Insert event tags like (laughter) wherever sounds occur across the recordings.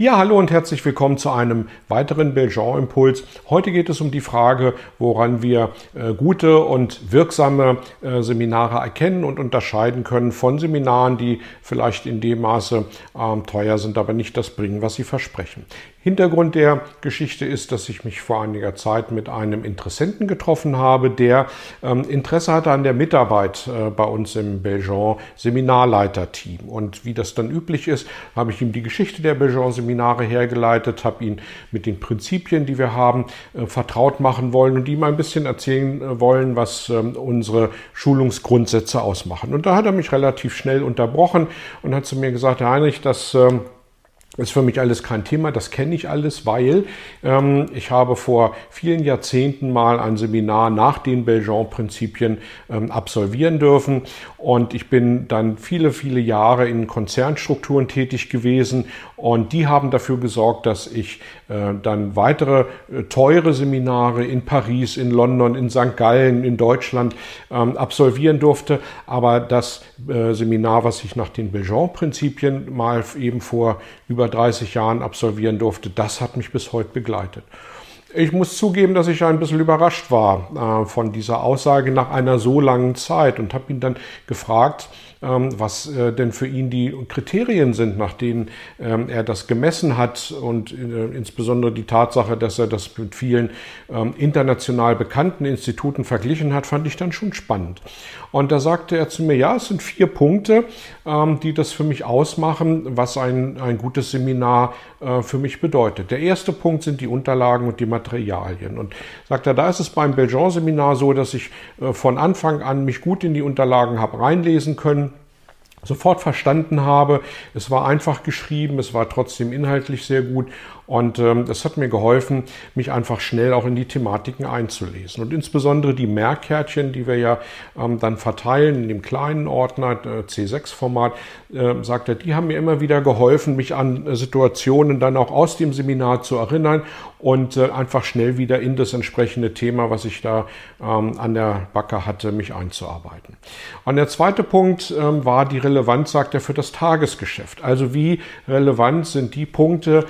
Ja, hallo und herzlich willkommen zu einem weiteren Belgian-Impuls. Heute geht es um die Frage, woran wir äh, gute und wirksame äh, Seminare erkennen und unterscheiden können von Seminaren, die vielleicht in dem Maße äh, teuer sind, aber nicht das bringen, was sie versprechen. Hintergrund der Geschichte ist, dass ich mich vor einiger Zeit mit einem Interessenten getroffen habe, der ähm, Interesse hatte an der Mitarbeit äh, bei uns im Belgian Seminarleiterteam. Und wie das dann üblich ist, habe ich ihm die Geschichte der Belgian Seminare hergeleitet, habe ihn mit den Prinzipien, die wir haben, äh, vertraut machen wollen und ihm ein bisschen erzählen äh, wollen, was ähm, unsere Schulungsgrundsätze ausmachen. Und da hat er mich relativ schnell unterbrochen und hat zu mir gesagt, Herr Heinrich, das ähm, ist für mich alles kein Thema, das kenne ich alles, weil ähm, ich habe vor vielen Jahrzehnten mal ein Seminar nach den Belgian-Prinzipien ähm, absolvieren dürfen und ich bin dann viele, viele Jahre in Konzernstrukturen tätig gewesen und die haben dafür gesorgt, dass ich äh, dann weitere äh, teure Seminare in Paris, in London, in St. Gallen, in Deutschland ähm, absolvieren durfte. Aber das äh, Seminar, was ich nach den Belgian-Prinzipien mal eben vor über 30 Jahren absolvieren durfte, das hat mich bis heute begleitet. Ich muss zugeben, dass ich ein bisschen überrascht war äh, von dieser Aussage nach einer so langen Zeit und habe ihn dann gefragt, ähm, was äh, denn für ihn die Kriterien sind, nach denen ähm, er das gemessen hat und äh, insbesondere die Tatsache, dass er das mit vielen ähm, international bekannten Instituten verglichen hat, fand ich dann schon spannend. Und da sagte er zu mir, ja, es sind vier Punkte, die das für mich ausmachen, was ein, ein gutes Seminar äh, für mich bedeutet. Der erste Punkt sind die Unterlagen und die Materialien. Und sagt er, da ist es beim Belgian-Seminar so, dass ich von Anfang an mich gut in die Unterlagen habe reinlesen können sofort verstanden habe. Es war einfach geschrieben, es war trotzdem inhaltlich sehr gut und ähm, das hat mir geholfen, mich einfach schnell auch in die Thematiken einzulesen. Und insbesondere die Merkkärtchen, die wir ja ähm, dann verteilen in dem kleinen Ordner äh, C6-Format, äh, sagt er, die haben mir immer wieder geholfen, mich an äh, Situationen dann auch aus dem Seminar zu erinnern und einfach schnell wieder in das entsprechende Thema, was ich da ähm, an der Backe hatte, mich einzuarbeiten. Und der zweite Punkt war die Relevanz, sagt er, für das Tagesgeschäft. Also wie relevant sind die Punkte,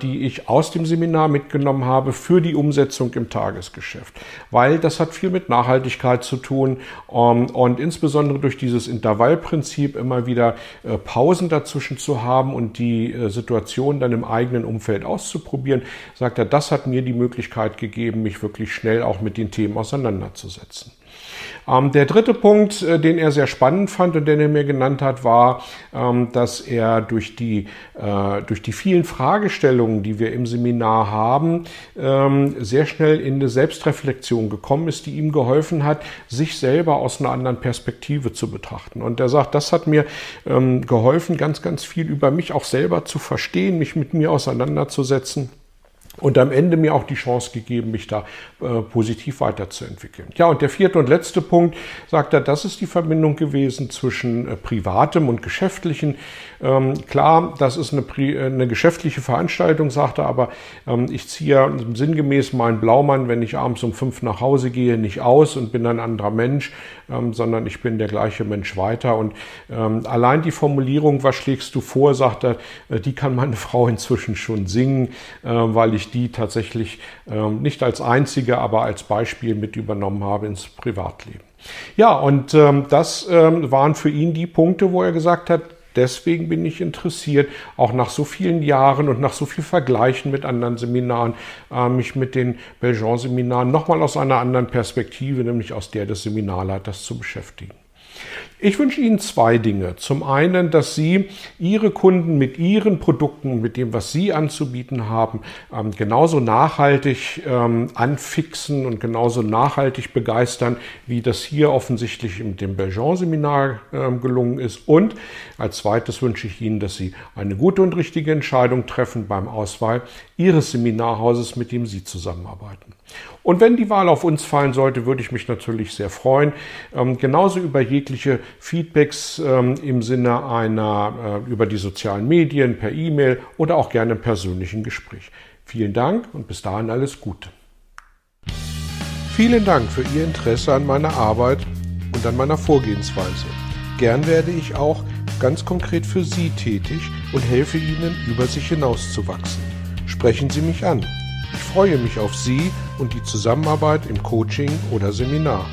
die die ich aus dem Seminar mitgenommen habe für die Umsetzung im Tagesgeschäft. Weil das hat viel mit Nachhaltigkeit zu tun ähm, und insbesondere durch dieses Intervallprinzip immer wieder äh, Pausen dazwischen zu haben und die äh, Situation dann im eigenen Umfeld auszuprobieren, sagt er, das hat mir die Möglichkeit gegeben, mich wirklich schnell auch mit den Themen auseinanderzusetzen. Ähm, der dritte Punkt, äh, den er sehr spannend fand und den er mir genannt hat, war, ähm, dass er durch die, äh, durch die vielen Fragestellungen, die wir im Seminar haben, ähm, sehr schnell in eine Selbstreflexion gekommen ist, die ihm geholfen hat, sich selber aus einer anderen Perspektive zu betrachten. Und er sagt, das hat mir geholfen, ganz, ganz viel über mich auch selber zu verstehen, mich mit mir auseinanderzusetzen und am Ende mir auch die Chance gegeben, mich da äh, positiv weiterzuentwickeln. Ja, und der vierte und letzte Punkt, sagt er, das ist die Verbindung gewesen zwischen äh, privatem und geschäftlichen. Ähm, klar, das ist eine, äh, eine, geschäftliche Veranstaltung, sagt er, aber ähm, ich ziehe sinngemäß meinen Blaumann, wenn ich abends um fünf nach Hause gehe, nicht aus und bin ein anderer Mensch, ähm, sondern ich bin der gleiche Mensch weiter. Und ähm, allein die Formulierung, was schlägst du vor, sagt er, äh, die kann meine (laughs) Frau inzwischen schon singen, äh, weil ich die tatsächlich ähm, nicht als einzige, aber als Beispiel mit übernommen habe ins Privatleben. Ja, und ähm, das ähm, waren für ihn die Punkte, wo er gesagt hat, deswegen bin ich interessiert, auch nach so vielen Jahren und nach so viel Vergleichen mit anderen Seminaren, äh, mich mit den Belgian-Seminaren nochmal aus einer anderen Perspektive, nämlich aus der des Seminarleiters, zu beschäftigen. Ich wünsche Ihnen zwei Dinge. Zum einen, dass Sie Ihre Kunden mit Ihren Produkten, mit dem, was Sie anzubieten haben, ähm, genauso nachhaltig ähm, anfixen und genauso nachhaltig begeistern, wie das hier offensichtlich mit dem Belgian-Seminar ähm, gelungen ist. Und als zweites wünsche ich Ihnen, dass Sie eine gute und richtige Entscheidung treffen beim Auswahl Ihres Seminarhauses, mit dem Sie zusammenarbeiten. Und wenn die Wahl auf uns fallen sollte, würde ich mich natürlich sehr freuen. Ähm, genauso über jegliche Feedbacks ähm, im Sinne einer, äh, über die sozialen Medien, per E-Mail oder auch gerne im persönlichen Gespräch. Vielen Dank und bis dahin alles Gute. Vielen Dank für Ihr Interesse an meiner Arbeit und an meiner Vorgehensweise. Gern werde ich auch ganz konkret für Sie tätig und helfe Ihnen, über sich hinauszuwachsen. Sprechen Sie mich an. Ich freue mich auf Sie und die Zusammenarbeit im Coaching oder Seminar.